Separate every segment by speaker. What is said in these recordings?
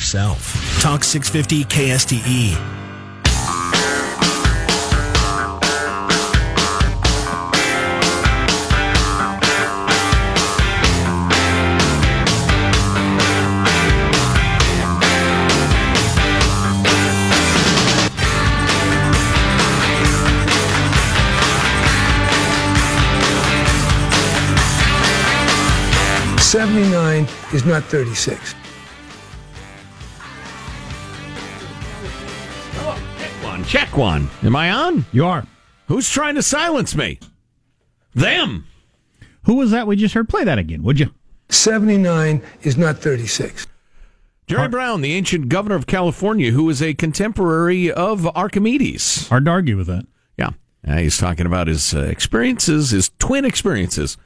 Speaker 1: Self. Talk 650 KSTE.
Speaker 2: Seventy-nine is not thirty-six.
Speaker 3: Check one. Am I on?
Speaker 4: You are.
Speaker 3: Who's trying to silence me? Them.
Speaker 4: Who was that we just heard? Play that again, would you?
Speaker 2: 79 is not 36.
Speaker 3: Jerry Brown, the ancient governor of California, who was a contemporary of Archimedes.
Speaker 4: Hard to argue with that.
Speaker 3: Yeah. Uh, he's talking about his uh, experiences, his twin experiences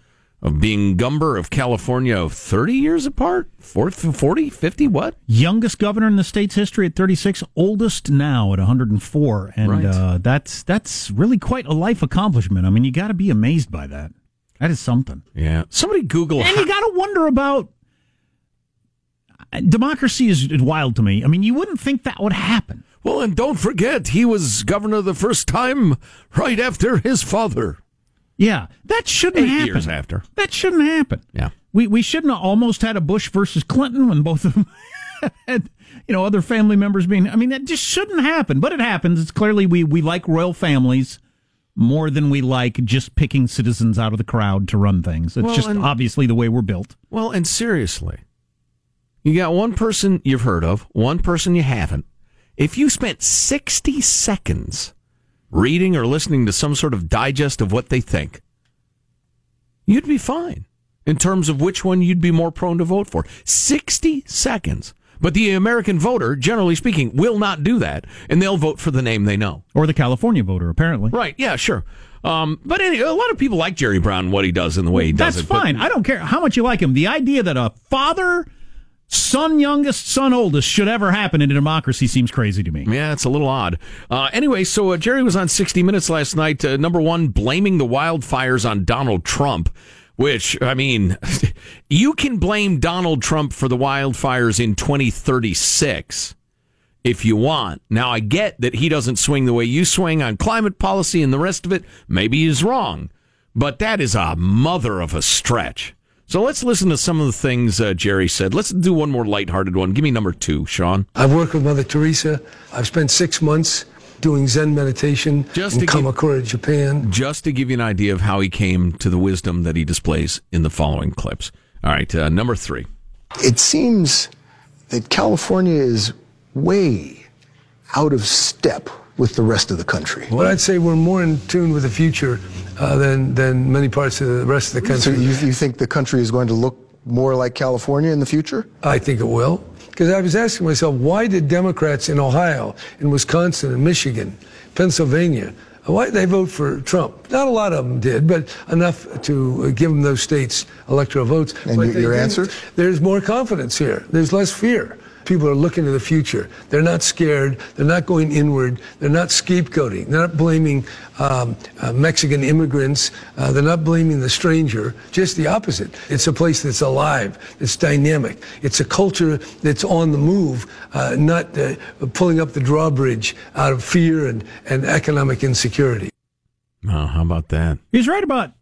Speaker 3: of being Gumber of California 30 years apart? 40, 50, what?
Speaker 4: Youngest governor in the state's history at 36, oldest now at 104. And
Speaker 3: Right.
Speaker 4: uh, that's that's really quite a life accomplishment. I mean, you got to be amazed by that. That is something.
Speaker 3: Yeah. Somebody Google. It.
Speaker 4: And you got to wonder about democracy is wild to me. I mean, you wouldn't think that would happen.
Speaker 3: Well, and don't forget, he was governor the first time right after his father.
Speaker 4: Yeah, that shouldn't
Speaker 3: Eight
Speaker 4: happen.
Speaker 3: years after.
Speaker 4: That shouldn't happen.
Speaker 3: Yeah.
Speaker 4: We we shouldn't have almost had a Bush versus Clinton when both of them had you know other family members being. I mean, that just shouldn't happen, but it happens. It's clearly we we like royal families more than we like just picking citizens out of the crowd to run things. It's
Speaker 3: Well,
Speaker 4: just
Speaker 3: and-
Speaker 4: obviously the way we're built.
Speaker 3: Well, and seriously, you got one person you've heard of, one person you haven't. If you spent 60 seconds reading or listening to some sort of digest of what they think, you'd be fine in terms of which one you'd be more prone to vote for. 60 seconds. But the American voter, generally speaking, will not do that, and they'll vote for the name they know.
Speaker 4: Or the California voter, apparently.
Speaker 3: Right, yeah, sure. Um, but anyway, a lot of people like Jerry Brown, what he does and the way he does
Speaker 4: That's
Speaker 3: it. but-
Speaker 4: fine. I don't care how much you like him. The idea that a father, son youngest, son oldest should ever happen in a democracy seems crazy to me.
Speaker 3: Yeah, it's a little odd. Uh, anyway, so uh, Jerry was on 60 Minutes last night. Uh, number one, blaming the wildfires on Donald Trump, which, I mean, you can blame Donald Trump for the wildfires in 2036 if you want. Now, I get that he doesn't swing the way you swing on climate policy and the rest of it. Maybe he's wrong, but that is a mother of a stretch. So let's listen to some of the things uh, Jerry said. Let's do one more lighthearted one. Give me number two, Sean.
Speaker 2: I've worked with Mother Teresa. I've spent six months doing Zen meditation
Speaker 3: Just
Speaker 2: in
Speaker 3: to give-
Speaker 2: Japan.
Speaker 3: just to give you an idea of how he came to the wisdom that he displays in the following clips. All right, uh, number three.
Speaker 5: It seems that California is way out of step with the rest of the country.
Speaker 2: Well, I'd say we're more in tune with the future uh, than, than many parts of the rest of the country.
Speaker 5: So you, you think the country is going to look more like California in the future?
Speaker 2: I think it will. Because I was asking myself, why did Democrats in Ohio, in Wisconsin, in Michigan, Pennsylvania, why did they vote for Trump? Not a lot of them did, but enough to give them those states electoral votes.
Speaker 5: And
Speaker 2: but
Speaker 5: your, your answer?
Speaker 2: There's more confidence here. There's less fear. People are looking to the future. They're not scared. They're not going inward. They're not scapegoating. They're not blaming um, uh, Mexican immigrants. Uh, they're not blaming the stranger. Just the opposite. It's a place that's alive, It's dynamic. It's a culture that's on the move, uh, not uh, pulling up the drawbridge out of fear and, and economic insecurity.
Speaker 3: Oh, how about that?
Speaker 4: He's right about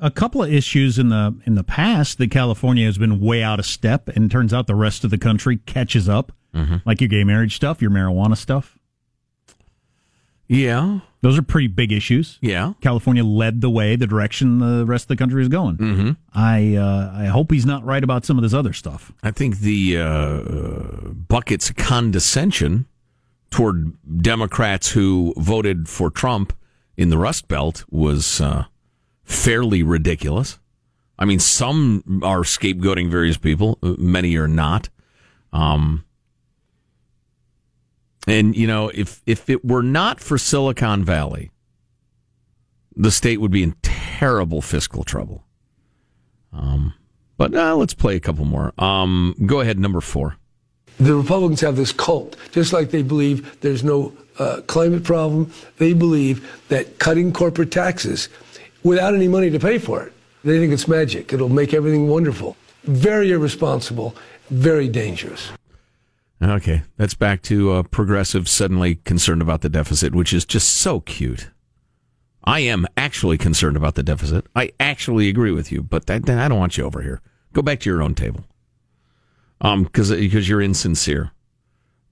Speaker 4: a couple of issues in the in the past that California has been way out of step, and turns out the rest of the country catches up,
Speaker 3: mm-hmm.
Speaker 4: like your gay marriage stuff, your marijuana stuff.
Speaker 3: Yeah,
Speaker 4: those are pretty big issues.
Speaker 3: Yeah,
Speaker 4: California led the way, the direction the rest of the country is going.
Speaker 3: Mm-hmm.
Speaker 4: I uh, I hope he's not right about some of this other stuff.
Speaker 3: I think the uh, bucket's condescension toward Democrats who voted for Trump in the Rust Belt was. Uh, fairly ridiculous. I mean, some are scapegoating various people, many are not. Um, and you know, if if it were not for Silicon Valley, the state would be in terrible fiscal trouble. Um, but uh, let's play a couple more. Um, go ahead, number four.
Speaker 2: The Republicans have this cult, just like they believe there's no uh, climate problem. They believe that cutting corporate taxes without any money to pay for it. They think it's magic. It'll make everything wonderful. Very irresponsible, very dangerous.
Speaker 3: Okay, that's back to uh, progressive suddenly concerned about the deficit, which is just so cute. I am actually concerned about the deficit. I actually agree with you, but that, I don't want you over here. Go back to your own table. Um, because because you're insincere.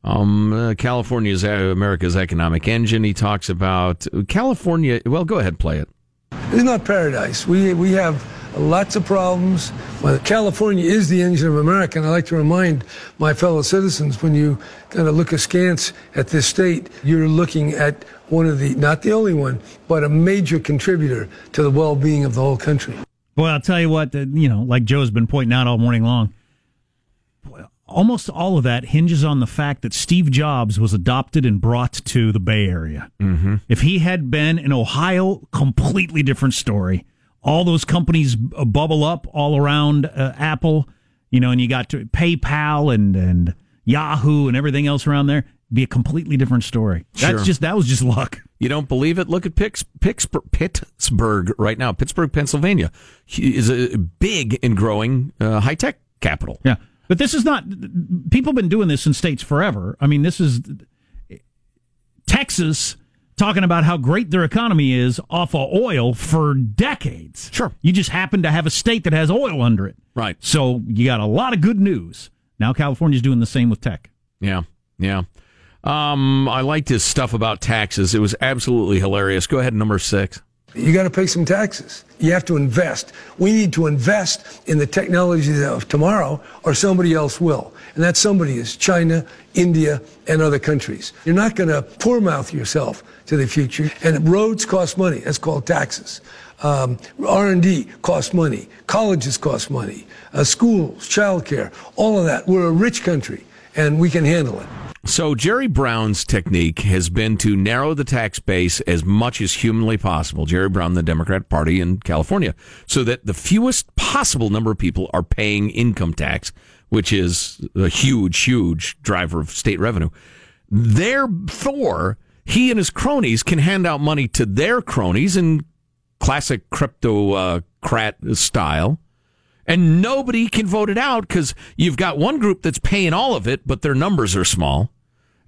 Speaker 3: Um, uh, California is America's economic engine. He talks about California. Well, go ahead, play it.
Speaker 2: It's not paradise. We, we have lots of problems. Well, California is the engine of America, and I like to remind my fellow citizens when you kind of look askance at this state, you're looking at one of the, not the only one, but a major contributor to the well being of the whole country.
Speaker 4: Well, I'll tell you what, you know, like Joe's been pointing out all morning long, almost all of that hinges on the fact that Steve Jobs was adopted and brought to the Bay Area.
Speaker 3: Mm-hmm.
Speaker 4: If he had been in Ohio, completely different story. All those companies bubble up all around uh, Apple, you know, and you got to PayPal and and Yahoo and everything else around there. Be a completely different story. That's
Speaker 3: sure.
Speaker 4: just that was just luck.
Speaker 3: You don't believe it? Look at Pittsburgh right now. Pittsburgh, Pennsylvania is a big and growing uh, high tech capital.
Speaker 4: Yeah. But this is not, people have been doing this in states forever. I mean, this is Texas talking about how great their economy is off of oil for decades.
Speaker 3: Sure.
Speaker 4: You just happen to have a state that has oil under it.
Speaker 3: Right.
Speaker 4: So you got a lot of good news. Now California's doing the same with tech.
Speaker 3: Yeah. Yeah. Um, I liked his stuff about taxes. It was absolutely hilarious. Go ahead, number six.
Speaker 2: You got to pay some taxes. You have to invest. We need to invest in the technology of tomorrow, or somebody else will. And that somebody is China, India, and other countries. You're not going to poor mouth yourself to the future. And roads cost money. That's called taxes. Um, R&D costs money. Colleges cost money. Uh, schools, childcare, all of that. We're a rich country, and we can handle it.
Speaker 3: So Jerry Brown's technique has been to narrow the tax base as much as humanly possible. Jerry Brown, the Democrat Party in California, so that the fewest possible number of people are paying income tax, which is a huge, huge driver of state revenue. Therefore, he and his cronies can hand out money to their cronies in classic cryptocrat uh, style and nobody can vote it out because you've got one group that's paying all of it, but their numbers are small,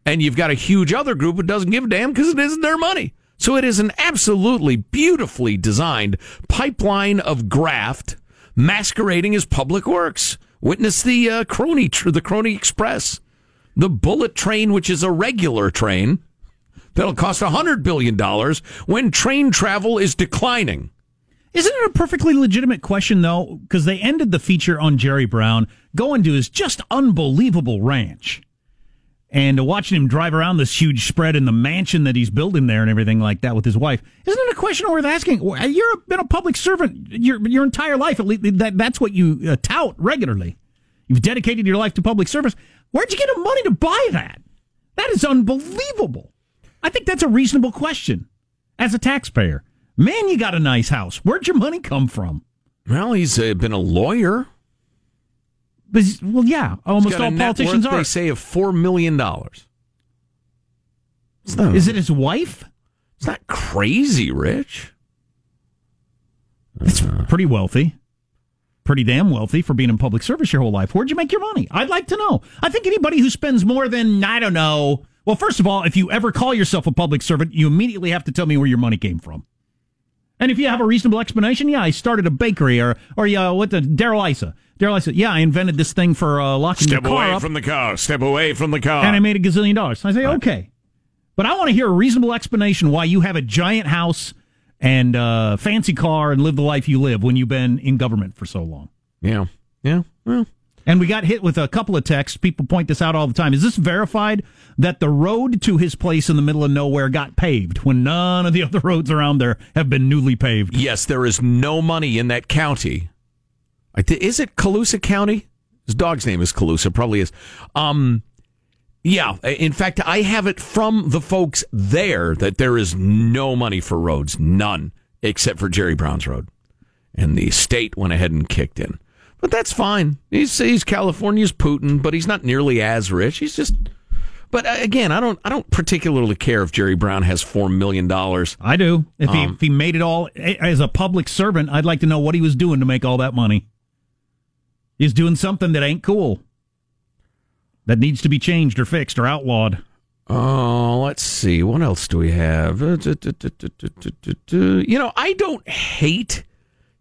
Speaker 3: and you've got a huge other group that doesn't give a damn because it isn't their money. So it is an absolutely beautifully designed pipeline of graft masquerading as public works. Witness the uh, crony, the crony express, the bullet train, which is a regular train that'll cost hundred billion dollars when train travel is declining.
Speaker 4: Isn't it a perfectly legitimate question, though? Because they ended the feature on Jerry Brown going to his just unbelievable ranch and watching him drive around this huge spread in the mansion that he's building there and everything like that with his wife. Isn't it a question worth asking? You've been a public servant your, your entire life. At least that, that's what you uh, tout regularly. You've dedicated your life to public service. Where'd you get the money to buy that? That is unbelievable. I think that's a reasonable question as a taxpayer. Man, you got a nice house. Where'd your money come from?
Speaker 3: Well, he's uh, been a lawyer.
Speaker 4: But, well, yeah, almost all politicians
Speaker 3: worth,
Speaker 4: are.
Speaker 3: They say of four million dollars.
Speaker 4: Is it his wife?
Speaker 3: It's not crazy rich.
Speaker 4: It's pretty wealthy. Pretty damn wealthy for being in public service your whole life. Where'd you make your money? I'd like to know. I think anybody who spends more than, I don't know. Well, first of all, if you ever call yourself a public servant, you immediately have to tell me where your money came from. And if you have a reasonable explanation, yeah, I started a bakery, or or yeah, what the Darrell Issa. Darrell Issa, yeah, I invented this thing for uh, locking
Speaker 3: Step
Speaker 4: the car
Speaker 3: away
Speaker 4: up,
Speaker 3: from the car. Step away from the car.
Speaker 4: and I made a gazillion dollars. I say, okay, but I want to hear a reasonable explanation why you have a giant house and uh, fancy car and live the life you live when you've been in government for so long.
Speaker 3: yeah, yeah. Well,
Speaker 4: And we got hit with a couple of texts. People point this out all the time. Is this verified that the road to his place in the middle of nowhere got paved when none of the other roads around there have been newly paved?
Speaker 3: yes, there is no money in that county. Is it Colusa County? His dog's name is Colusa, Probably is. Um, yeah. In fact, I have it from the folks there that there is no money for roads, none, except for Jerry Brown's road, and the state went ahead and kicked in. But that's fine. He's he's California's Putin, but he's not nearly as rich. He's just. But uh, again, I don't I don't particularly care if Jerry Brown has four million dollars.
Speaker 4: I do. If he,
Speaker 3: Um,
Speaker 4: if he made it all as a public servant, I'd like to know what he was doing to make all that money. He's doing something that ain't cool. That needs to be changed or fixed or outlawed.
Speaker 3: Oh, let's see. What else do we have? Uh. You know, I don't hate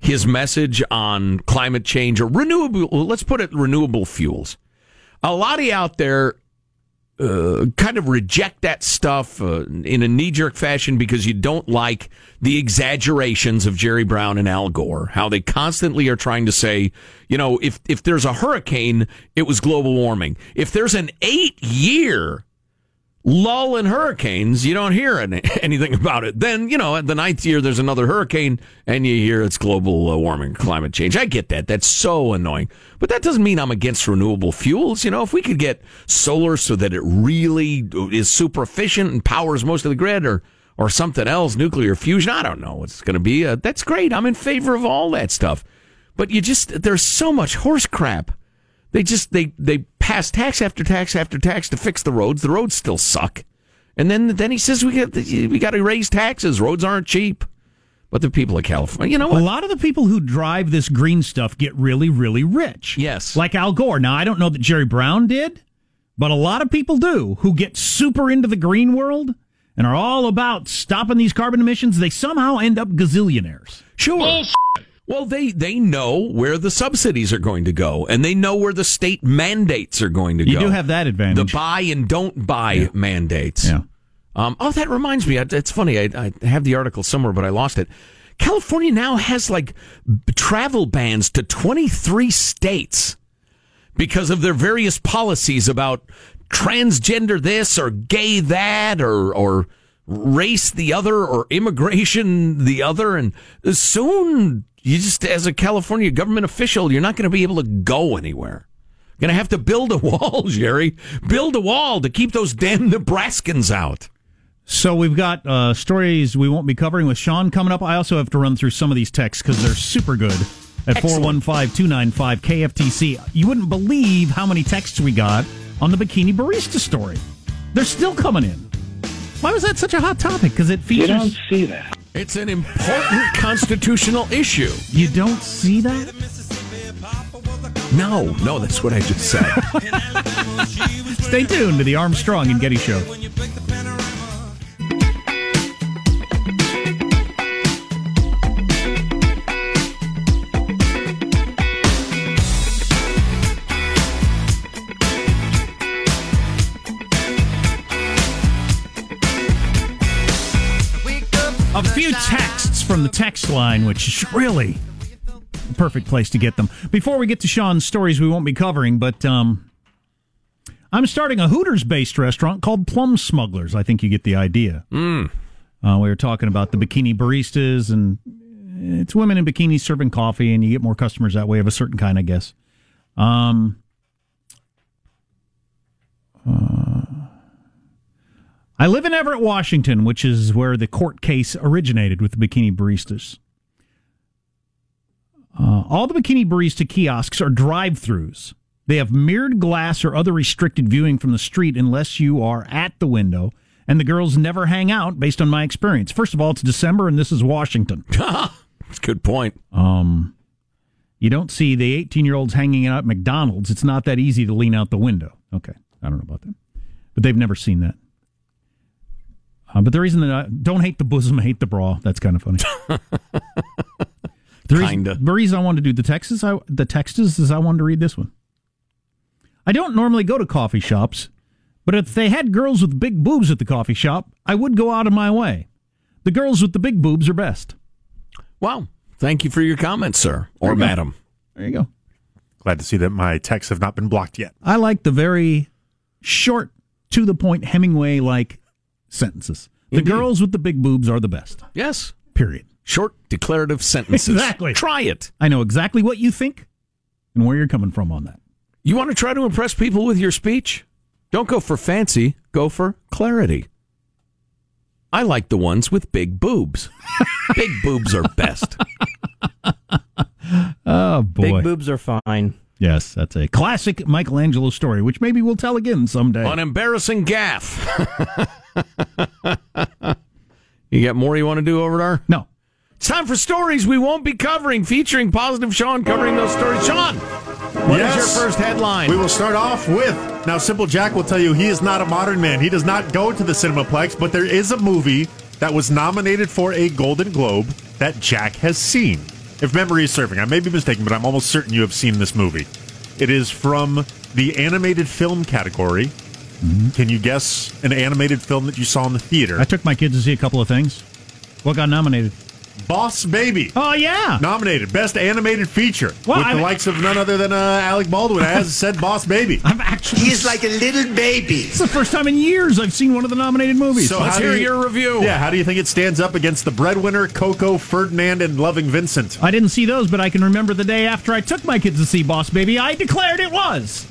Speaker 3: his message on climate change or renewable. Let's put it renewable fuels. A lot of you out there uh, kind of reject that stuff uh, in a knee jerk fashion because you don't like the exaggerations of Jerry Brown and Al Gore. How they constantly are trying to say, you know, if if there's a hurricane, it was global warming. If there's an eight year lull in hurricanes, you don't hear any, anything about it. Then, you know, at the ninth year, there's another hurricane, and you hear it's global uh, warming, climate change. I get that. That's so annoying. But that doesn't mean I'm against renewable fuels. You know, if we could get solar so that it really is super efficient and powers most of the grid or, or something else, nuclear fusion, I don't know what's going to be. Uh, that's great. I'm in favor of all that stuff. But you just, there's so much horse crap. They just they they pass tax after tax after tax to fix the roads. The roads still suck, and then then he says we got we got to raise taxes. Roads aren't cheap. But the people of California, you know
Speaker 4: A lot of the people who drive this green stuff get really, really rich.
Speaker 3: Yes.
Speaker 4: Like Al Gore. Now, I don't know that Jerry Brown did, but a lot of people do who get super into the green world and are all about stopping these carbon emissions. They somehow end up gazillionaires.
Speaker 3: Sure. Well, they they know where the subsidies are going to go, and they know where the state mandates are going to
Speaker 4: You
Speaker 3: go.
Speaker 4: You do have that advantage.
Speaker 3: the buy and don't buy mandates.
Speaker 4: Yeah.
Speaker 3: Um, oh, that reminds me. It's funny. I, I have the article somewhere, but I lost it. California now has like travel bans to 23 states because of their various policies about transgender this or gay that or or race the other or immigration the other and soon you just as a California government official you're not going to be able to go anywhere. Going to have to build a wall, Jerry. Build a wall to keep those damn Nebraskans out.
Speaker 4: So we've got uh, stories we won't be covering with Sean coming up. I also have to run through some of these texts because they're super good at
Speaker 3: Excellent.
Speaker 4: 415-295 KFTC. You wouldn't believe how many texts we got on the bikini barista story. They're still coming in. Why was that such a hot topic? Because it features.
Speaker 6: You don't see that.
Speaker 3: It's an important constitutional issue.
Speaker 4: You don't see that?
Speaker 3: No, no, that's what I just said.
Speaker 4: Stay tuned to the Armstrong and Getty Show. From the text line, which is really the perfect place to get them. Before we get to Sean's stories, we won't be covering, but um, I'm starting a Hooters based restaurant called Plum Smugglers. I think you get the idea.
Speaker 3: Mm.
Speaker 4: Uh, we were talking about the bikini baristas, and it's women in bikinis serving coffee, and you get more customers that way of a certain kind, I guess. Um, I live in Everett, Washington, which is where the court case originated with the bikini baristas. Uh, all the bikini barista kiosks are drive throughs. They have mirrored glass or other restricted viewing from the street unless you are at the window, and the girls never hang out based on my experience. First of all, it's December and this is Washington.
Speaker 3: That's a good point.
Speaker 4: Um, you don't see the 18 year olds hanging out at McDonald's. It's not that easy to lean out the window. Okay, I don't know about that. But they've never seen that. Uh, but the reason that I don't hate the bosom, hate the bra. That's kind of funny. the reason,
Speaker 3: Kinda.
Speaker 4: The reason I wanted to do the text is I, the text is, is I wanted to read this one. I don't normally go to coffee shops, but if they had girls with big boobs at the coffee shop, I would go out of my way. The girls with the big boobs are best.
Speaker 3: Wow. Thank you for your comments, sir or
Speaker 4: you go.
Speaker 3: madam.
Speaker 4: There you go.
Speaker 6: Glad to see that my texts have not been blocked yet.
Speaker 4: I like the very short, to the point Hemingway like sentences. The
Speaker 3: Indeed.
Speaker 4: girls with the big boobs are the best.
Speaker 3: Yes.
Speaker 4: Period.
Speaker 3: Short declarative sentences.
Speaker 4: Exactly.
Speaker 3: Try it.
Speaker 4: I know exactly what you think and where you're coming from on that.
Speaker 3: You want to try to impress people with your speech? Don't go for fancy, go for clarity. I like the ones with big boobs. big boobs are best.
Speaker 4: Oh boy.
Speaker 7: Big boobs are fine.
Speaker 4: Yes, that's a classic Michelangelo story, which maybe we'll tell again someday.
Speaker 3: An embarrassing gaff. you got more you want to do over there?
Speaker 4: no.
Speaker 3: It's time for stories we won't be covering, featuring Positive Sean covering those stories. Sean, what is
Speaker 6: Yes.
Speaker 3: your first headline?
Speaker 6: We will start off with now. Simple Jack will tell you he is not a modern man. He does not go to the Cinemaplex, but there is a movie that was nominated for a Golden Globe that Jack has seen. If memory is serving, I may be mistaken, but I'm almost certain you have seen this movie. It is from the animated film category. Mm-hmm. Can you guess an animated film that you saw in the theater?
Speaker 4: I took my kids to see a couple of things. What got nominated?
Speaker 6: Boss Baby.
Speaker 4: Oh yeah.
Speaker 6: Nominated Best Animated Feature
Speaker 4: Well,
Speaker 6: with
Speaker 4: I-
Speaker 6: the likes of none other than uh, Alec Baldwin as said Boss Baby.
Speaker 4: I'm actually
Speaker 8: He's like a little baby.
Speaker 4: It's the first time in years I've seen one of the nominated movies.
Speaker 6: So
Speaker 3: Let's hear
Speaker 6: you-
Speaker 3: your review.
Speaker 6: Yeah, how do you think it stands up against the breadwinner, Coco, Ferdinand, and Loving Vincent?
Speaker 4: I didn't see those, but I can remember the day after I took my kids to see Boss Baby, I declared it was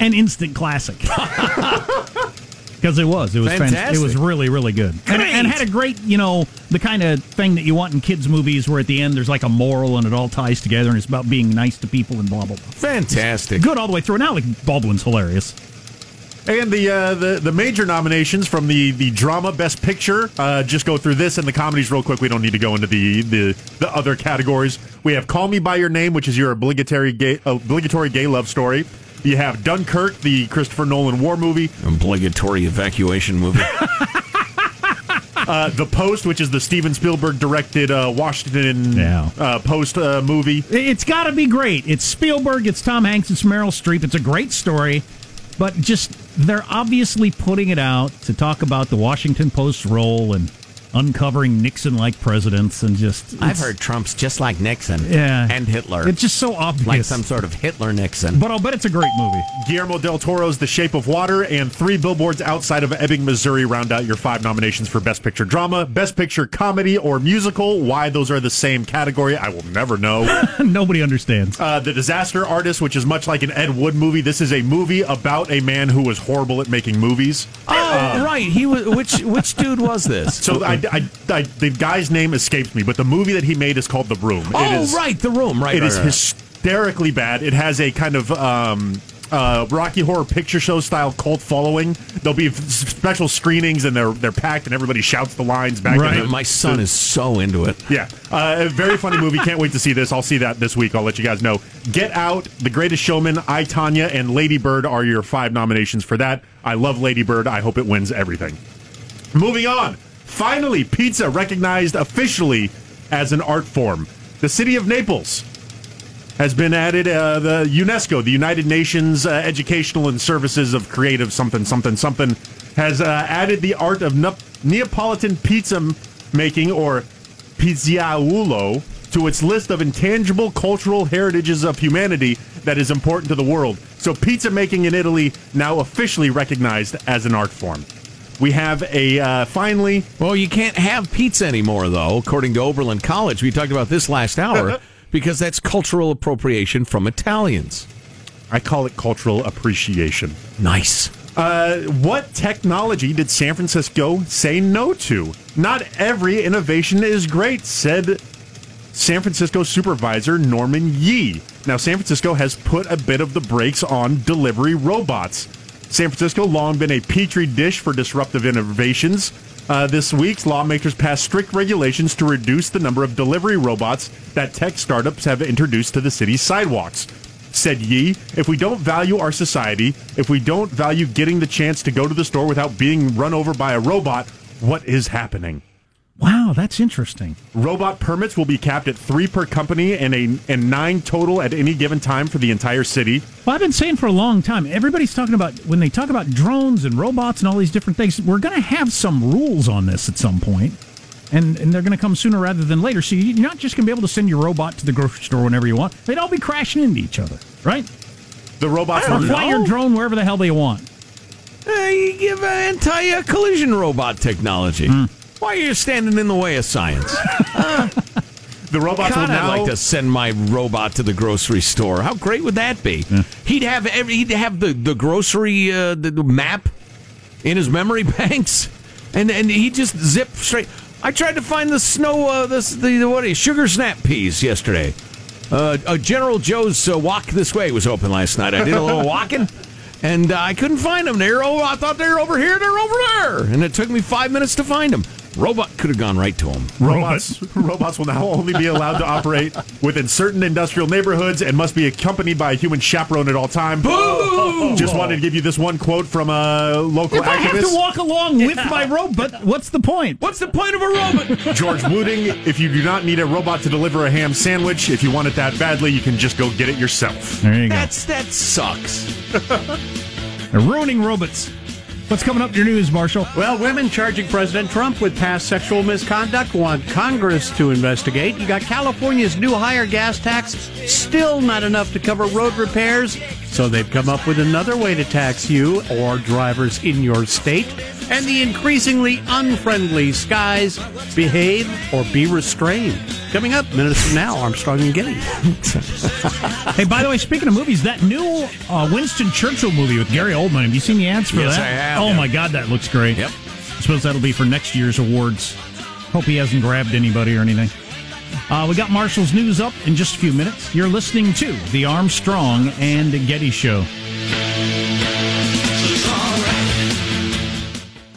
Speaker 4: an instant classic. Because it was. It was fantastic.
Speaker 3: Fantastic.
Speaker 4: It was really, really good. And, and had a great, you know, the kind of thing that you want in kids' movies where at the end there's like a moral and it all ties together and it's about being nice to people and blah, blah, blah.
Speaker 3: Fantastic.
Speaker 4: Good all the way through. And Alec Baldwin's hilarious.
Speaker 6: And the uh, the the major nominations from the the drama Best Picture. Uh, just go through this and the comedies real quick. We don't need to go into the the, the other categories. We have Call Me by Your Name, which is your obligatory gay obligatory gay love story. You have Dunkirk, the Christopher Nolan war movie.
Speaker 3: Obligatory evacuation movie.
Speaker 6: Uh, the Post, which is the Steven Spielberg directed uh, Washington
Speaker 4: Yeah.
Speaker 6: uh, Post uh, movie.
Speaker 4: It's got to be great. It's Spielberg, it's Tom Hanks, it's Meryl Streep. It's a great story, but just they're obviously putting it out to talk about the Washington Post role and uncovering Nixon like presidents and just.
Speaker 3: I've heard Trump's just like Nixon.
Speaker 4: Yeah.
Speaker 3: And Hitler.
Speaker 4: It's just so obvious.
Speaker 3: like some sort of Hitler Nixon.
Speaker 4: But I'll bet it's a great movie.
Speaker 6: Guillermo del Toro's The Shape of Water and three billboards outside of Ebbing, Missouri round out your five nominations for Best Picture Drama, Best Picture Comedy or Musical. Why those are the same category, I will never know.
Speaker 4: Nobody understands.
Speaker 6: uh, the Disaster Artist, which is much like an Ed Wood movie. This is a movie about a man who was horrible at making movies.
Speaker 3: oh, right. He was. Which which dude was this?
Speaker 6: So I, I, I, the guy's name escapes me, but the movie that he made is called The Room.
Speaker 3: oh,
Speaker 6: it is,
Speaker 3: right. The room. Right.
Speaker 6: It
Speaker 3: right,
Speaker 6: is
Speaker 3: right.
Speaker 6: hysterically bad. It has a kind of um, uh, Rocky Horror Picture Show style cult following. There'll be f- special screenings, and they're they're packed, and everybody shouts the lines back.
Speaker 3: Right.
Speaker 6: in the-
Speaker 3: My son
Speaker 6: the-
Speaker 3: is so into it.
Speaker 6: Yeah, uh, a very funny movie. Can't wait to see this. I'll see that this week. I'll let you guys know. Get Out, The Greatest Showman, I Tonya, and Lady Bird are your five nominations for that. I love Lady Bird. I hope it wins everything. Moving on. Finally, pizza recognized officially as an art form. The city of Naples has been added. Uh, the UNESCO, the United Nations uh, Educational and Services of Creative something something something, has uh, added the art of Nep- Neapolitan pizza making or Pizzaiuolo to its list of intangible cultural heritages of humanity that is important to the world. So, pizza making in Italy now officially recognized as an art form. We have a uh, finally.
Speaker 3: Well, you can't have pizza anymore, though, according to Oberlin College. We talked about this last hour because that's cultural appropriation from Italians.
Speaker 6: I call it cultural appreciation.
Speaker 3: Nice.
Speaker 6: Uh, what technology did San Francisco say no to? Not every innovation is great, said San Francisco supervisor Norman Yee. Now, San Francisco has put a bit of the brakes on delivery robots. San Francisco long been a petri dish for disruptive innovations. Uh, this week, lawmakers passed strict regulations to reduce the number of delivery robots that tech startups have introduced to the city's sidewalks. Said Yee, if we don't value our society, if we don't value getting the chance to go to the store without being run over by a robot, what is happening?
Speaker 4: Wow, that's interesting.
Speaker 6: Robot permits will be capped at three per company and a and nine total at any given time for the entire city.
Speaker 4: Well, I've been saying for a long time, everybody's talking about when they talk about drones and robots and all these different things, we're going to have some rules on this at some. And, and they're going to come sooner rather than later. So you're not just going to be able to send your robot to the grocery store whenever you want. They'd all be crashing into each other, right?
Speaker 6: The robots
Speaker 4: Or
Speaker 6: will
Speaker 4: fly your drone wherever the hell they want.
Speaker 3: Uh, you give anti-collision robot technology. Why are you standing in the way of science?
Speaker 6: the
Speaker 3: God,
Speaker 6: will now
Speaker 3: I'd like to send my robot to the grocery store. How great would that be? He'd have every, he'd have the the grocery uh, the, the map in his memory banks, and and he just zip straight. I tried to find the snow uh, this the what are you, sugar snap peas yesterday. Uh, uh, General Joe's uh, Walk This Way was open last night. I did a little walking. And uh, I couldn't find them. They're oh, I thought they were over here. They're over there. And it took me five minutes to find them. Robot could have gone right to him.
Speaker 6: Robots, robots will now only be allowed to operate within certain industrial neighborhoods and must be accompanied by a human chaperone at all times.
Speaker 3: Boo!
Speaker 6: Just wanted to give you this one quote from a local
Speaker 4: If I have to walk along with my robot, what's the point?
Speaker 3: What's the point of a robot?
Speaker 6: George Wooding, if you do not need a robot to deliver a ham sandwich, if you want it that badly, you can just go get it yourself.
Speaker 4: There you go.
Speaker 3: That's that sucks.
Speaker 4: They're ruining robots. What's coming up in your news, Marshall?
Speaker 7: Well, women charging President Trump with past sexual misconduct want Congress to investigate. You got California's new higher gas tax, still not enough to cover road repairs. So they've come up with another way to tax you or drivers in your state. And the increasingly unfriendly skies behave or be restrained. Coming up minutes from now, Armstrong and Getty.
Speaker 4: Hey, by the way, speaking of movies, that new uh, Winston Churchill movie with Gary Oldman, have you seen the ads for
Speaker 3: Yes,
Speaker 4: that?
Speaker 3: I have,
Speaker 4: Oh
Speaker 3: yeah.
Speaker 4: my God, that looks great.
Speaker 3: Yep.
Speaker 4: I suppose that'll be for next year's awards. Hope he hasn't grabbed anybody or anything. Uh, we got Marshall's news up in just a few minutes. You're listening to the Armstrong and Getty Show.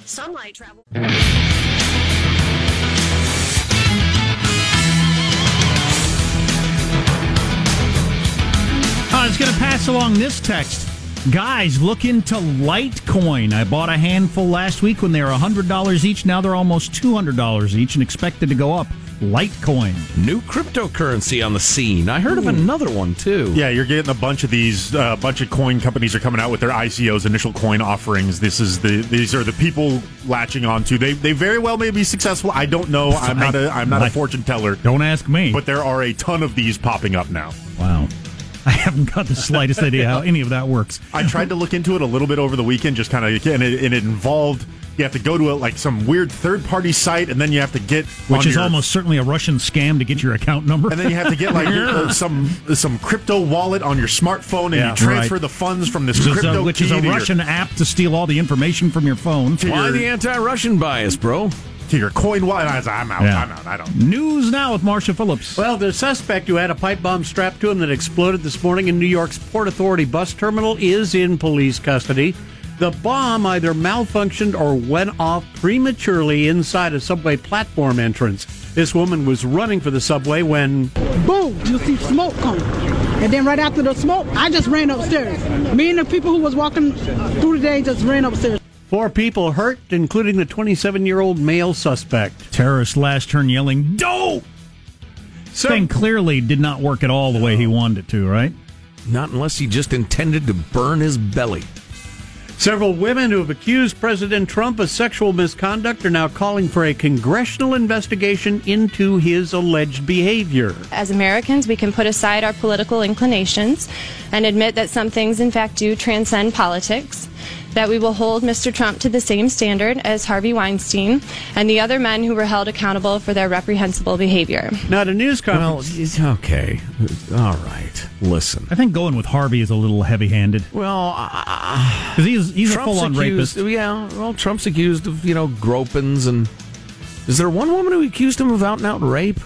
Speaker 8: Sunlight travel.
Speaker 4: I was going to pass along this text. Guys, look into Litecoin. I bought a handful last week when they were $100 each. Now they're almost $200 each and expected to go up. Litecoin.
Speaker 3: New cryptocurrency on the scene. I heard of another one too.
Speaker 6: Yeah, you're getting a bunch of these. A uh, bunch of coin companies are coming out with their ICOs, initial coin offerings. This is the these are the people latching onto. They they very well may be successful. I don't know. I'm not a I'm not a fortune teller.
Speaker 4: Don't ask me.
Speaker 6: But there are a ton of these popping up now.
Speaker 4: Wow. I haven't got the slightest idea how any of that works.
Speaker 6: I tried to look into it a little bit over the weekend, just kind of, and it, and it involved you have to go to a, like some weird third party site, and then you have to get
Speaker 4: Which
Speaker 6: on
Speaker 4: is
Speaker 6: your-
Speaker 4: almost certainly a Russian scam to get your account number.
Speaker 6: and then you have to get like uh, some some crypto wallet on your smartphone, and
Speaker 4: Yeah,
Speaker 6: you transfer
Speaker 4: right.
Speaker 6: the funds from this
Speaker 4: Which is,
Speaker 6: crypto
Speaker 4: a, which
Speaker 6: key
Speaker 4: is a
Speaker 6: to your-
Speaker 4: Russian app to steal all the information from your phone.
Speaker 3: Why the anti-Russian bias, bro?
Speaker 6: to your coin wallet. I was- I'm out.
Speaker 4: Yeah.
Speaker 6: I'm out. I don't.
Speaker 4: News now with Marshall Phillips.
Speaker 7: Well, the suspect who had a pipe bomb strapped to him that exploded this morning in New York's Port Authority bus terminal is in police custody. The bomb either malfunctioned or went off prematurely inside a subway platform entrance. This woman was running for the subway when
Speaker 9: boom, you see smoke coming. And then right after the smoke, I just ran upstairs. Me and the people who was walking through the day just ran upstairs.
Speaker 7: four people hurt, including the 27 year old male suspect.
Speaker 4: Terrorist last turn yelling, "Dope!" Thing clearly did not work at all the way he wanted it to, right?
Speaker 3: Not unless he just intended to burn his belly.
Speaker 7: Several women who have accused President Trump of sexual misconduct are now calling for a congressional investigation into his alleged behavior.
Speaker 8: As Americans, we can put aside our political inclinations and admit that some things, in fact, do transcend politics. That we will hold Mr. Trump to the same standard as Harvey Weinstein and the other men who were held accountable for their reprehensible behavior.
Speaker 7: Not a news conference.
Speaker 3: Well, okay. All right. Listen.
Speaker 4: I think going with Harvey is a little heavy-handed.
Speaker 3: Well,
Speaker 4: because he's he's a full-on rapist.
Speaker 3: Yeah, well, Trump's accused of you know gropings and. Is there one woman who accused him of out and out rape?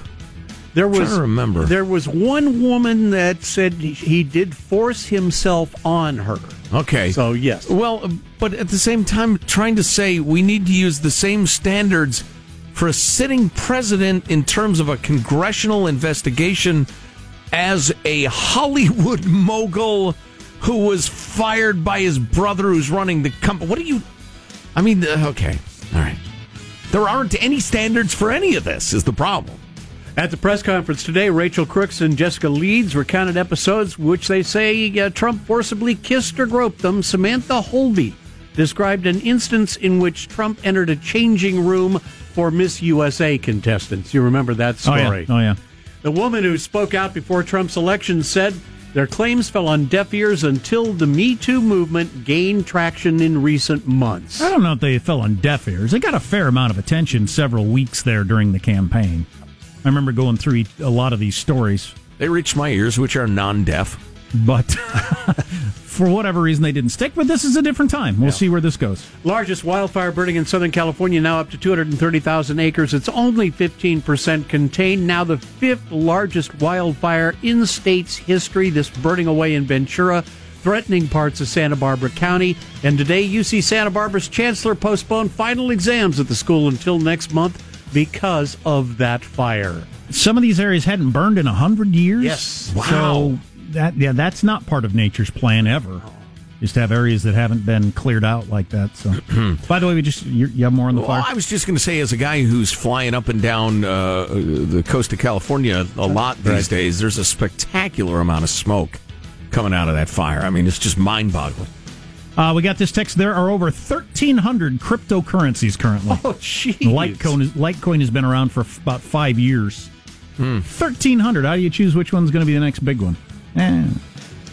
Speaker 7: There
Speaker 3: I'm
Speaker 7: was
Speaker 3: to remember.
Speaker 7: There was one woman that said he- he did force himself on her.
Speaker 3: Okay.
Speaker 7: So yes.
Speaker 3: Well, but at the same time, trying to say we need to use the same standards for a sitting president in terms of a congressional investigation as a Hollywood mogul who was fired by his brother who's running the company. What do you. I mean, uh, okay. All right. There aren't any standards for any of this, is the problem.
Speaker 7: At the press conference today, Rachel Crooks and Jessica Leeds recounted episodes which they say uh, Trump forcibly kissed or groped them. Samantha Holvey described an instance in which Trump entered a changing room for Miss USA contestants. You remember that
Speaker 4: Oh yeah.
Speaker 7: story?
Speaker 4: Oh yeah.
Speaker 7: The woman who spoke out before Trump's election said their claims fell on deaf ears until the Me Too movement gained traction in recent months.
Speaker 4: I don't know if they fell on deaf ears. They got a fair amount of attention several weeks there during the campaign. I remember going through a lot of these stories,
Speaker 3: They reached my ears, which are non deaf.
Speaker 4: but for whatever reason they didn't stick. But this is a different time. We'll see where this goes.
Speaker 7: Largest wildfire burning in Southern California, now up to 230,000 acres. It's only 15% contained. Now the fifth largest wildfire in state's history. This burning away in Ventura, threatening parts of Santa Barbara County. And today, UC Santa Barbara's chancellor postponed final exams at the school until next month because of that fire.
Speaker 4: Some of these areas hadn't burned in a hundred years.
Speaker 7: Yes.
Speaker 4: So that yeah, that's not part of nature's plan ever. Is to have areas that haven't been cleared out like that. So, by the way, we just you, you have more on the
Speaker 3: Well,
Speaker 4: fire.
Speaker 3: I was just going to say, as a guy who's flying up and down uh, the coast of California a lot these days, there's a spectacular amount of smoke coming out of that fire. I mean, it's just mind boggling.
Speaker 4: Uh, we got this text. There are over 1,300 cryptocurrencies currently.
Speaker 7: Oh, jeez.
Speaker 4: Litecoin, Litecoin has been around for f- about five years. 1,300. How do you choose which one's going to be the next big one? Eh.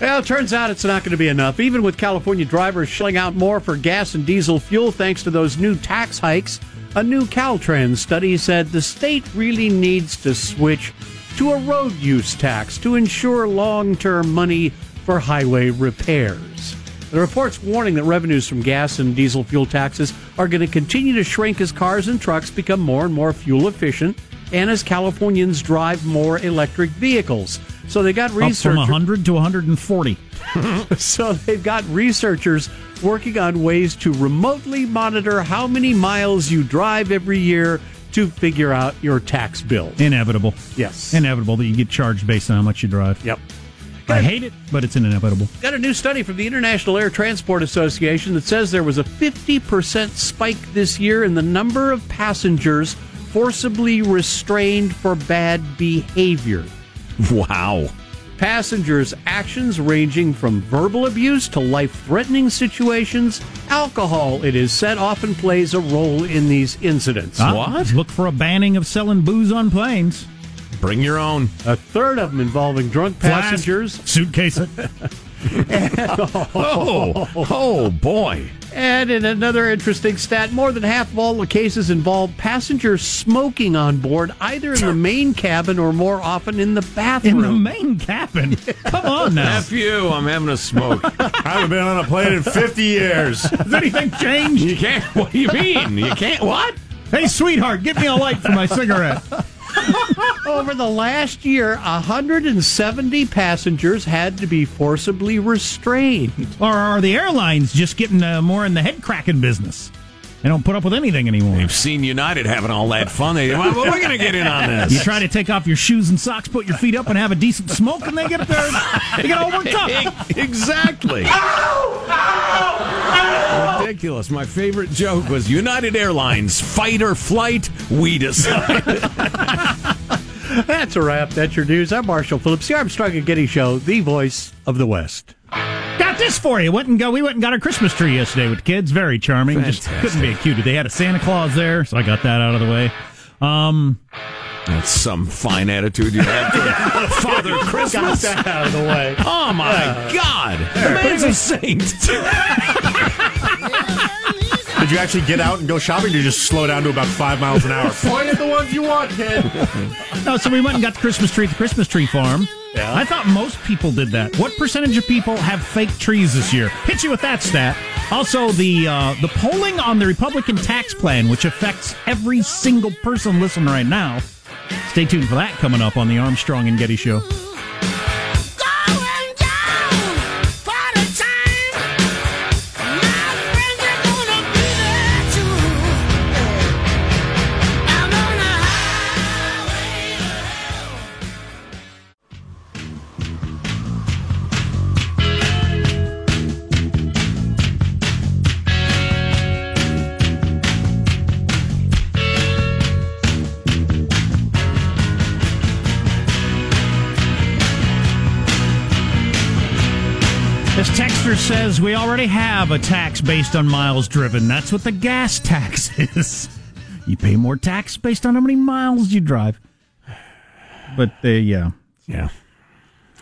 Speaker 7: Well, it turns out it's not going to be enough. Even with California drivers shelling out more for gas and diesel fuel thanks to those new tax hikes, a new Caltrans study said the state really needs to switch to a road use tax to ensure long term money for highway repairs. The report's warning that revenues from gas and diesel fuel taxes are going to continue to shrink as cars and trucks become more and more fuel efficient and as Californians drive more electric vehicles. So they got
Speaker 4: Up
Speaker 7: research
Speaker 4: from 100 to 140.
Speaker 7: so they've got researchers working on ways to remotely monitor how many miles you drive every year to figure out your tax bill.
Speaker 4: Inevitable.
Speaker 7: Yes.
Speaker 4: Inevitable that you get charged based on how much you drive.
Speaker 7: Yep.
Speaker 4: I hate it, but it's inevitable.
Speaker 7: Got a new study from the International Air Transport Association that says there was a 50% spike this year in the number of passengers forcibly restrained for bad behavior.
Speaker 3: Wow.
Speaker 7: Passengers' actions ranging from verbal abuse to life threatening situations. Alcohol, it is said, often plays a role in these incidents.
Speaker 4: Ah, Look for a banning of selling booze on planes.
Speaker 3: Bring your own.
Speaker 7: A third of them involving drunk passengers.
Speaker 4: Suitcase it.
Speaker 3: Oh, oh boy.
Speaker 7: And in another interesting stat, more than half of all the cases involve passengers smoking on board, either in the main cabin or more often in the bathroom.
Speaker 4: In the main cabin. Come on now.
Speaker 3: F you, I'm having a smoke.
Speaker 6: I haven't been on a plane in 50 years.
Speaker 4: Has anything changed?
Speaker 3: You can't. What do you mean? You can't. What?
Speaker 4: Hey, sweetheart, get me a light for my cigarette.
Speaker 7: Over the last year, 170 passengers had to be forcibly restrained.
Speaker 4: Or are the airlines just getting uh, more in the head cracking business? They don't put up with anything anymore.
Speaker 3: They've seen United having all that fun. They, well, we're going to get in on this.
Speaker 4: You try to take off your shoes and socks, put your feet up, and have a decent smoke, and they get up there. They get all worked up.
Speaker 3: exactly. Ridiculous. My favorite joke was United Airlines, fight or flight, we decide.
Speaker 7: That's a wrap. That's your news. I'm Marshall Phillips, the Armstrong and Getty Show, the voice of the West.
Speaker 4: Got this for you. Went and go. We went and got our Christmas tree yesterday with the kids. Very charming. Just couldn't be a cuter. They had a Santa Claus there, so I got that out of the way. Um,
Speaker 3: That's some fine attitude you have to Father Christmas.
Speaker 7: Got that out of the way.
Speaker 3: Oh my God, the man's a saint.
Speaker 6: Did you actually get out and go shopping? Or did you just slow down to about five miles an hour? Point at the ones you want, kid.
Speaker 4: no, so we went and got the Christmas tree at the Christmas tree farm.
Speaker 6: Yeah.
Speaker 4: I thought most people did that. What percentage of people have fake trees this year? Hit you with that stat. Also, the uh, the polling on the Republican tax plan, which affects every single person listening right now. Stay tuned for that coming up on the Armstrong and Getty Show. This texter says we already have a tax based on miles driven. That's what the gas tax is. You pay more tax based on how many miles you drive. But they, yeah.
Speaker 3: Yeah.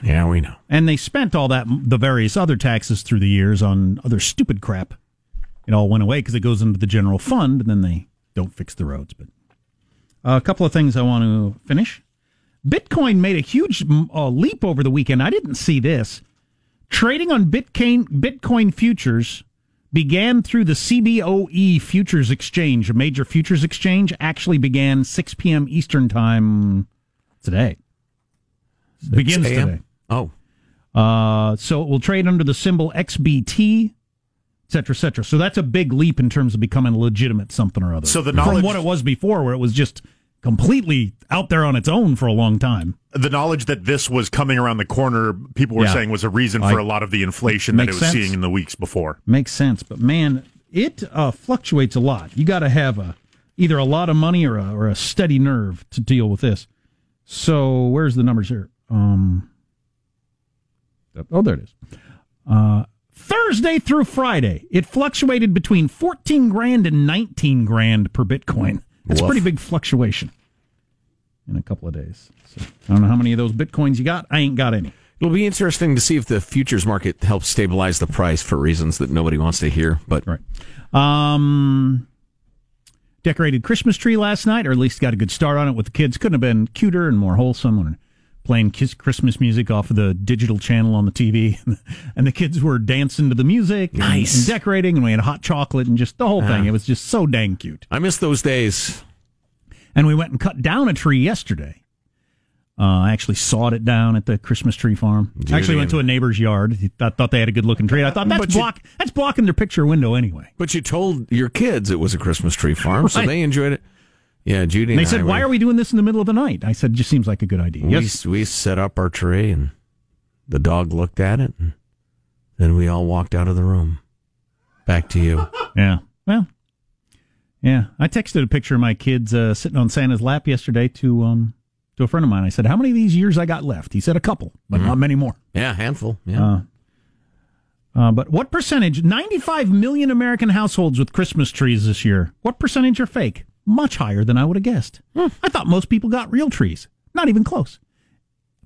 Speaker 3: Yeah, we know.
Speaker 4: And they spent all that, the various other taxes through the years on other stupid crap. It all went away because it goes into the general fund and then they don't fix the roads. But a couple of things I want to finish. Bitcoin made a huge uh, leap over the weekend. I didn't see this. Trading on Bitcoin Bitcoin futures began through the CBOE Futures Exchange, a major futures exchange. Actually began 6 p.m. Eastern time today. Begins today.
Speaker 3: Oh.
Speaker 4: Uh, so it will trade under the symbol XBT, et cetera, et cetera. So that's a big leap in terms of becoming a legitimate something or other.
Speaker 6: So the
Speaker 4: from what it was before, where it was just completely out there on its own for a long time.
Speaker 6: The knowledge that this was coming around the corner, people were
Speaker 4: Yeah.
Speaker 6: saying was a reason for
Speaker 4: I-
Speaker 6: a lot of the inflation that it was
Speaker 4: sense.
Speaker 6: seeing in the weeks before.
Speaker 4: Makes sense, but man, it uh, fluctuates a lot. You got to have a either a lot of money or a, or a steady nerve to deal with this. So where's the numbers here? Um, oh, there it is. Uh, Thursday through Friday, it fluctuated between fourteen grand and nineteen grand per Bitcoin. That's a pretty big fluctuation in a couple of days. So I don't know how many of those bitcoins you got. I ain't got any.
Speaker 3: It'll be interesting to see if the futures market helps stabilize the price for reasons that nobody wants to hear. But
Speaker 4: right. Um, decorated Christmas tree last night, or at least got a good start on it with the kids. Couldn't have been cuter and more wholesome. Playing kiss Christmas music off of the digital channel on the TV, and the kids were dancing to the music, and-
Speaker 3: Nice.
Speaker 4: and, decorating, and we had hot chocolate and just the whole thing.
Speaker 3: Ah.
Speaker 4: It was just so dang cute.
Speaker 3: I miss those days.
Speaker 4: And we went and cut down a tree yesterday. Uh, I actually sawed it down at the Christmas tree farm.
Speaker 3: Judy
Speaker 4: actually went to a neighbor's yard. I thought they had a good looking tree. I thought that's
Speaker 3: But you-
Speaker 4: block that's blocking their picture window anyway.
Speaker 3: But you told your kids it was a Christmas tree farm, so they enjoyed it. Yeah, Judy.
Speaker 4: And they said,
Speaker 3: I
Speaker 4: "Why
Speaker 3: were-
Speaker 4: are we doing this in the middle of the night?" I said, It "Just seems like a good idea."
Speaker 3: We,
Speaker 4: yes,
Speaker 3: we set up our tree, and the dog looked at it, and then we all walked out of the room. Back to you.
Speaker 4: yeah. Well, yeah. I texted a picture of my kids uh, sitting on Santa's lap yesterday to um to a friend of mine. I said, "How many of these years I got left?" He said, "A couple, but not many more."
Speaker 3: Yeah, a handful. Yeah.
Speaker 4: Uh, uh, but what percentage? 95 million American households with Christmas trees this year. What percentage are fake? Much higher than I would have guessed.
Speaker 3: Hmm.
Speaker 4: I thought most people got real trees. Not even close.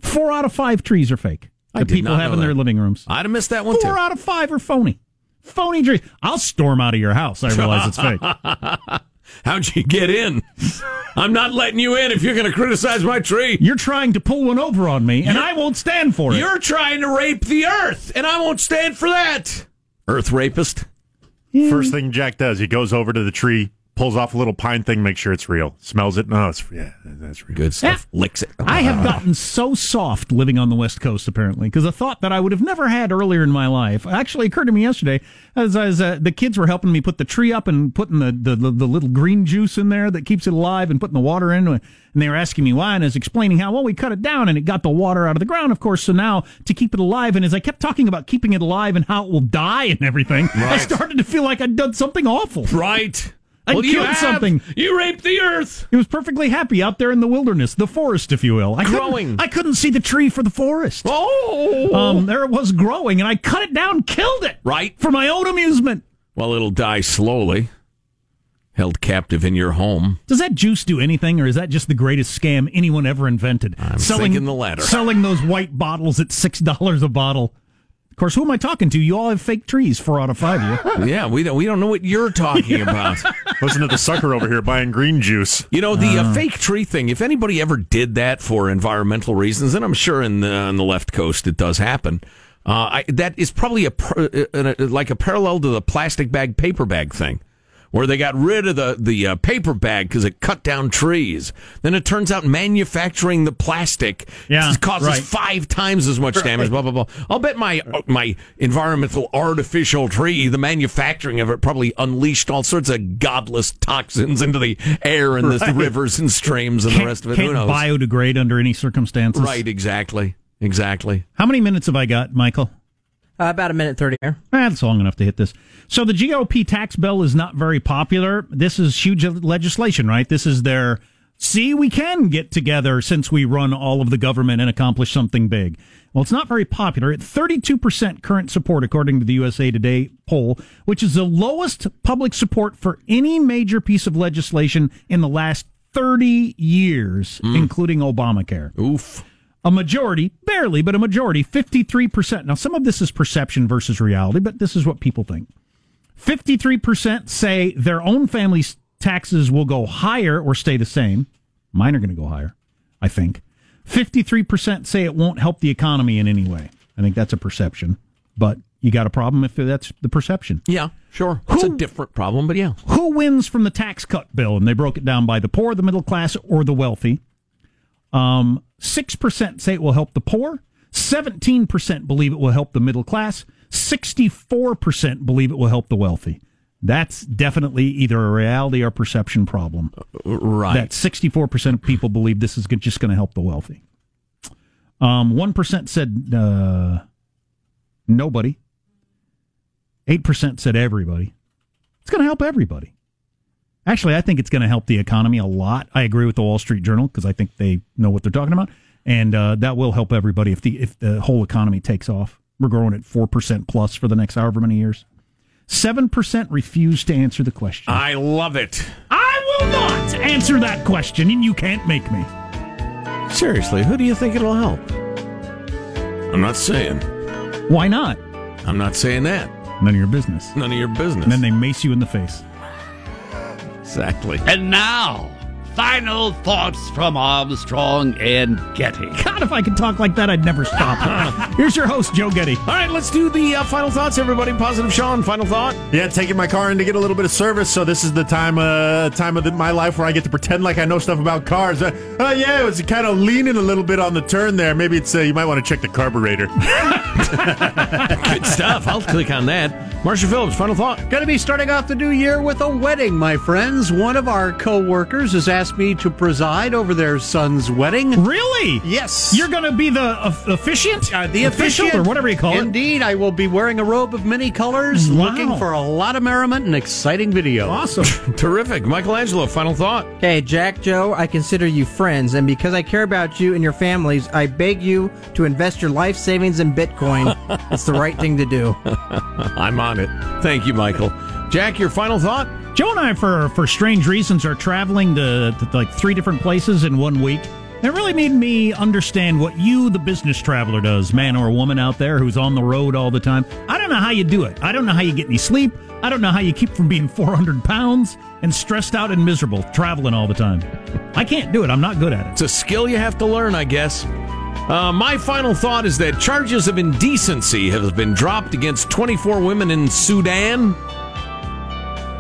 Speaker 4: Four out of five trees are fake.
Speaker 3: I
Speaker 4: That
Speaker 3: did
Speaker 4: people
Speaker 3: not
Speaker 4: have
Speaker 3: know
Speaker 4: in their living rooms.
Speaker 3: I'd have missed that one
Speaker 4: Four
Speaker 3: too.
Speaker 4: out of five are phony. Phony trees. I'll storm out of your house. I realize it's fake.
Speaker 3: How'd you get in? I'm not letting you in if you're going to criticize my tree.
Speaker 4: You're trying to pull one over on me, and
Speaker 3: You're-
Speaker 4: I won't stand for it.
Speaker 3: You're trying to rape the earth, and I won't stand for that. Earth rapist.
Speaker 6: First thing Jack does, he goes over to the tree, pulls off a little pine thing, makes sure it's real. Smells it. No, it's yeah, that's real.
Speaker 3: Good stuff. Licks it.
Speaker 4: I have gotten so soft living on the West Coast, apparently, because a thought that I would have never had earlier in my life actually occurred to me yesterday as, as uh, the kids were helping me put the tree up and putting the, the, the, the little green juice in there that keeps it alive and putting the water in. And they were asking me why, and I was explaining how, well, we cut it down and it got the water out of the ground, of course. So now to keep it alive, and as I kept talking about keeping it alive and how it will die and everything, I started to feel like I'd done something awful.
Speaker 3: Right.
Speaker 4: I
Speaker 3: Well, you
Speaker 4: killed something.
Speaker 3: You raped the earth.
Speaker 4: He was perfectly happy out there in the wilderness, the forest, if you will. I couldn't-
Speaker 3: Growing.
Speaker 4: I couldn't see the tree for the forest.
Speaker 3: Oh,
Speaker 4: Um, there it was growing, and I cut it down, killed it
Speaker 3: right.
Speaker 4: for my own amusement.
Speaker 3: Well, it'll die slowly. Held captive in your home.
Speaker 4: Does that juice do anything, or is that just the greatest scam anyone ever invented?
Speaker 3: I'm thinking the latter.
Speaker 4: Selling those white bottles at six dollars a bottle. Of course, who am I talking to? You all have fake trees. Four out of five of you.
Speaker 3: Yeah, we don't we don't know what you're talking about.
Speaker 6: Listen to the sucker over here buying green juice.
Speaker 3: You know the uh, fake tree thing. If anybody ever did that for environmental reasons, and I'm sure in the, on the left coast it does happen, uh, I, that is probably a, pr- uh, uh, like a parallel to the plastic bag paper bag thing, where they got rid of the the uh, paper bag because it cut down trees. Then it turns out manufacturing the plastic
Speaker 4: Yeah,
Speaker 3: causes
Speaker 4: right.
Speaker 3: five times as much damage. Blah blah blah. I'll bet my my environmental artificial tree, the manufacturing of it, probably unleashed all sorts of godless toxins into the air and the rivers and streams and the rest of it. Who
Speaker 4: Can't biodegrade under any circumstances.
Speaker 3: Right, exactly, exactly.
Speaker 4: How many minutes have I got, Michael?
Speaker 10: Uh, about a minute 30 here.
Speaker 4: That's long enough to hit this. So the GOP tax bill is not very popular. This is huge legislation, right? This is their see we can get together since we run all of the government and accomplish something big. Well, it's not very popular. At 32% current support according to the USA Today poll, which is the lowest public support for any major piece of legislation in the last 30 years, including Obamacare.
Speaker 3: Oof.
Speaker 4: A majority, barely, but a majority, 53%. Now, some of this is perception versus reality, but this is what people think. 53% say their own family's taxes will go higher or stay the same. Mine are going to go higher, I think. 53% say it won't help the economy in any way. I think that's a perception, but you got a problem if that's the perception.
Speaker 3: Yeah, sure. It's a different problem, but yeah.
Speaker 4: Who wins from the tax cut bill? And they broke it down by the poor, the middle class, or the wealthy. Um, 6% say it will help the poor. 17% believe it will help the middle class. 64% believe it will help the wealthy. That's definitely either a reality or perception problem.
Speaker 3: Right.
Speaker 4: That 64% of people believe this is just going to help the wealthy. Um, 1% said uh, nobody. 8% said everybody. It's going to help everybody. Actually, I think it's going to help the economy a lot. I agree with the Wall Street Journal because I think they know what they're talking about, and uh, that will help everybody if the if the whole economy takes off. We're growing at four percent plus for the next however many years. Seven percent refuse to answer the question.
Speaker 3: I love it.
Speaker 4: I will not answer that question, and you can't make me.
Speaker 3: Seriously, who do you think it'll help? I'm not saying.
Speaker 4: Why not?
Speaker 3: I'm not saying that.
Speaker 4: None of your business.
Speaker 3: None of your business.
Speaker 4: And then they mace you in the face.
Speaker 3: Exactly.
Speaker 11: And now, final thoughts from Armstrong and Getty.
Speaker 4: God, if I could talk like that, I'd never stop. Here's your host, Joe Getty.
Speaker 3: All right, let's do the uh, final thoughts, everybody. Positive Sean, final thought.
Speaker 6: Yeah, taking my car in to get a little bit of service. So this is the time, uh, time of the, my life where I get to pretend like I know stuff about cars. Uh, uh, yeah, it was kind of leaning a little bit on the turn there. Maybe it's uh, you might want to check the carburetor.
Speaker 3: Good stuff. I'll click on that. Marshall Phillips, final thought.
Speaker 7: Going to be starting off the new year with a wedding, my friends. One of our co-workers has asked me to preside over their son's wedding.
Speaker 4: Really?
Speaker 7: Yes.
Speaker 4: You're going to be the uh, officiant?
Speaker 7: Uh, the
Speaker 4: Official
Speaker 7: officiant,
Speaker 4: or whatever you call it.
Speaker 7: Indeed, I will be wearing a robe of many colors,
Speaker 4: Wow.
Speaker 7: looking for a lot of merriment and exciting video.
Speaker 4: Awesome.
Speaker 3: Terrific. Michael Angelo, final thought.
Speaker 10: Hey, Jack, Joe, I consider you friends, and because I care about you and your families, I beg you to invest your life savings in Bitcoin. it's the right thing to do.
Speaker 3: I'm on it. Thank you, Michael. Jack, your final thought?
Speaker 4: Joe and I, for for strange reasons, are traveling to, to like three different places in one week. It really made me understand what you, the business traveler, does, man or woman out there who's on the road all the time. I don't know how you do it. I don't know how you get any sleep. I don't know how you keep from being 400 pounds and stressed out and miserable traveling all the time. I can't do it. I'm not good at it.
Speaker 3: It's a skill you have to learn, I guess. Uh, my final thought is that charges of indecency have been dropped against 24 women in Sudan.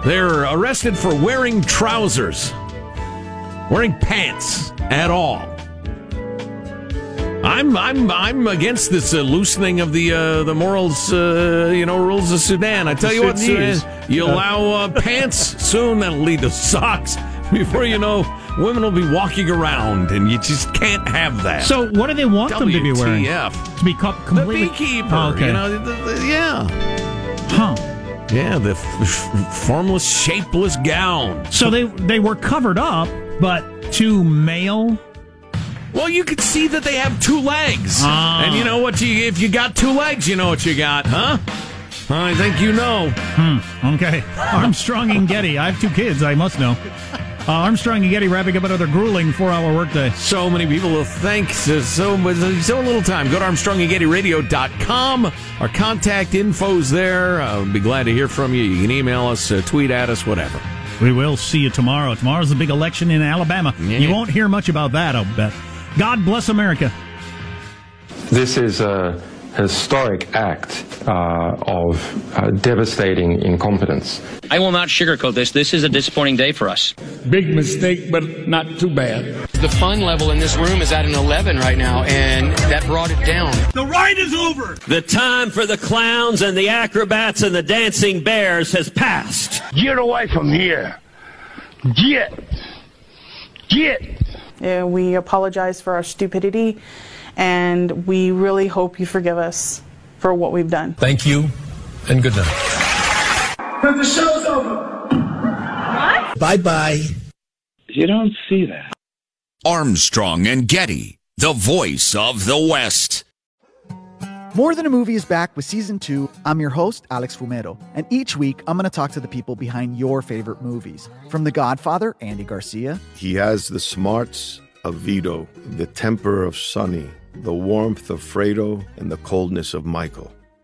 Speaker 3: They're arrested for wearing trousers, wearing pants at all. I'm I'm I'm against this uh, loosening of the uh, the morals, uh, you know, rules of Sudan. I tell you what, Sudan, you allow uh, pants soon, that'll lead to socks. Before you know, women will be walking around, and you just can't have that.
Speaker 4: So, what do they want them to be wearing?
Speaker 3: WTF.
Speaker 4: To be co-
Speaker 3: The beekeeper,
Speaker 4: Oh, okay.
Speaker 3: you know, the- the- yeah.
Speaker 4: Huh.
Speaker 3: Yeah, the f- formless, shapeless gown.
Speaker 4: So they they were covered up, but to male.
Speaker 3: Well, you could see that they have two legs,
Speaker 4: Ah.
Speaker 3: and you know what? You if you got two legs, you know what you got, huh? I think you know.
Speaker 4: Hmm. Okay. Armstrong and Getty. I have two kids. I must know. Uh, Armstrong and Getty wrapping up another grueling four-hour workday.
Speaker 3: So many people will thank so so, so little time. Go to ArmstrongandGettyRadio.com. Our contact info's there. Uh, we'll be glad to hear from you. You can email us, uh, tweet at us, whatever.
Speaker 4: We will see you tomorrow. Tomorrow's the big election in Alabama. You won't hear much about that, I'll bet. God bless America.
Speaker 12: This is a historic act uh, of uh, devastating incompetence.
Speaker 13: I will not sugarcoat this. This is a disappointing day for us.
Speaker 14: Big mistake, but not too bad.
Speaker 15: The fun level in this room is at an 11 right now, and that brought it down.
Speaker 14: The ride is over.
Speaker 16: The time for the clowns and the acrobats and the dancing bears has passed.
Speaker 14: Get away from here. Get. Get.
Speaker 17: Uh, we apologize for our stupidity, and we really hope you forgive us for what we've done.
Speaker 18: Thank you, and good night.
Speaker 14: Because the show's over.
Speaker 18: Bye bye.
Speaker 19: You don't see that. Armstrong and Getty, the voice of the West.
Speaker 20: More Than a Movie is back with season two. I'm your host, Alex Fumero, and each week I'm going to talk to the people behind your favorite movies. From The Godfather, Andy Garcia,
Speaker 21: He has the smarts of Vito, the temper of Sonny, the warmth of Fredo, and the coldness of Michael.